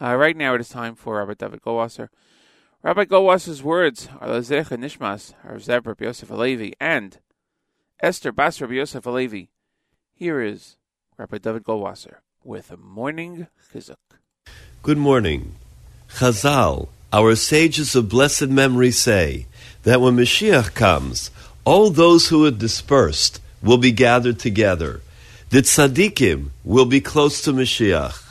Uh, right now it is time for Rabbi David Goldwasser. Rabbi Goldwasser's words are Lezecha Nishmas, Zev Rabbi Yosef Alevi, and Esther Bas Rabbi Yosef Alevi. Here is Rabbi David Goldwasser with a morning chizuk. Good morning. Chazal, our sages of blessed memory say that when Mashiach comes, all those who are dispersed will be gathered together. The tzaddikim will be close to Mashiach.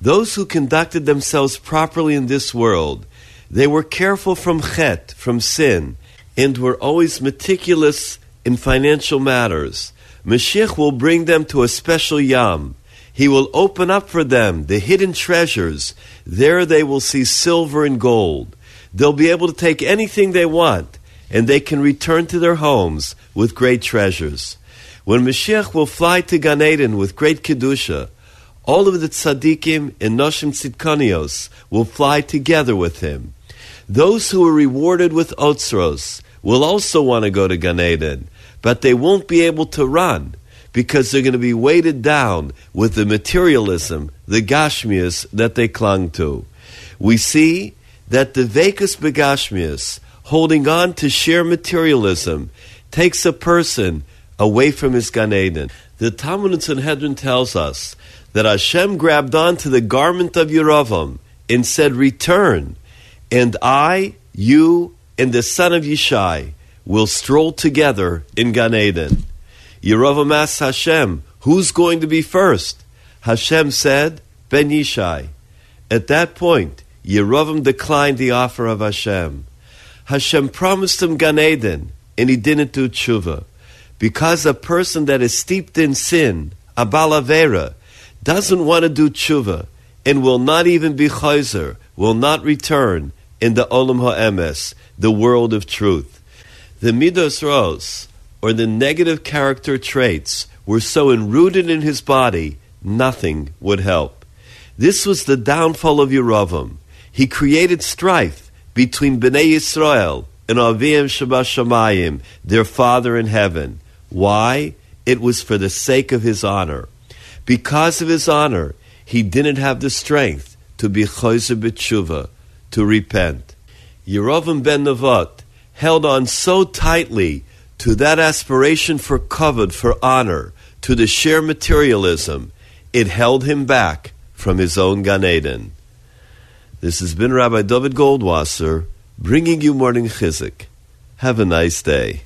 Those who conducted themselves properly in this world, they were careful from chet, from sin, and were always meticulous in financial matters. Mashiach will bring them to a special yam. He will open up for them the hidden treasures. There they will see silver and gold. They'll be able to take anything they want, and they can return to their homes with great treasures. When Mashiach will fly to Gan Eden with great Kedusha, all of the tzaddikim and Noshim Tzidkonios will fly together with him. Those who are rewarded with Otzros will also want to go to Gan Eden, but they won't be able to run because they're going to be weighted down with the materialism, the Gashmias that they clung to. We see that the Vekas Begashmias, holding on to sheer materialism, takes a person away from his Gan Eden. The Talmud in Sanhedrin tells us that Hashem grabbed onto the garment of Yeravam and said, Return, and I, you, and the son of Yishai will stroll together in Gan Eden. Yeravam asked Hashem, Who's going to be first? Hashem said, Ben Yishai. At that point, Yeravam declined the offer of Hashem. Hashem promised him Gan Eden, and he didn't do tshuva. Because a person that is steeped in sin, a balavera, doesn't want to do tshuva, and will not even be chayzer, will not return in the olam ha'emes, the world of truth. The midos ros, or the negative character traits were so enrooted in his body, nothing would help. This was the downfall of Yeravam. He created strife between Bnei Yisrael and Avihem Shebashamayim their father in heaven. Why? It was for the sake of his honor. Because of his honor, he didn't have the strength to be choser b'tshuva, to repent. Yerovam ben Nevat held on so tightly to that aspiration for kavod, for honor, to the sheer materialism, it held him back from his own Gan Eden. This has been Rabbi David Goldwasser bringing you morning chizuk. Have a nice day.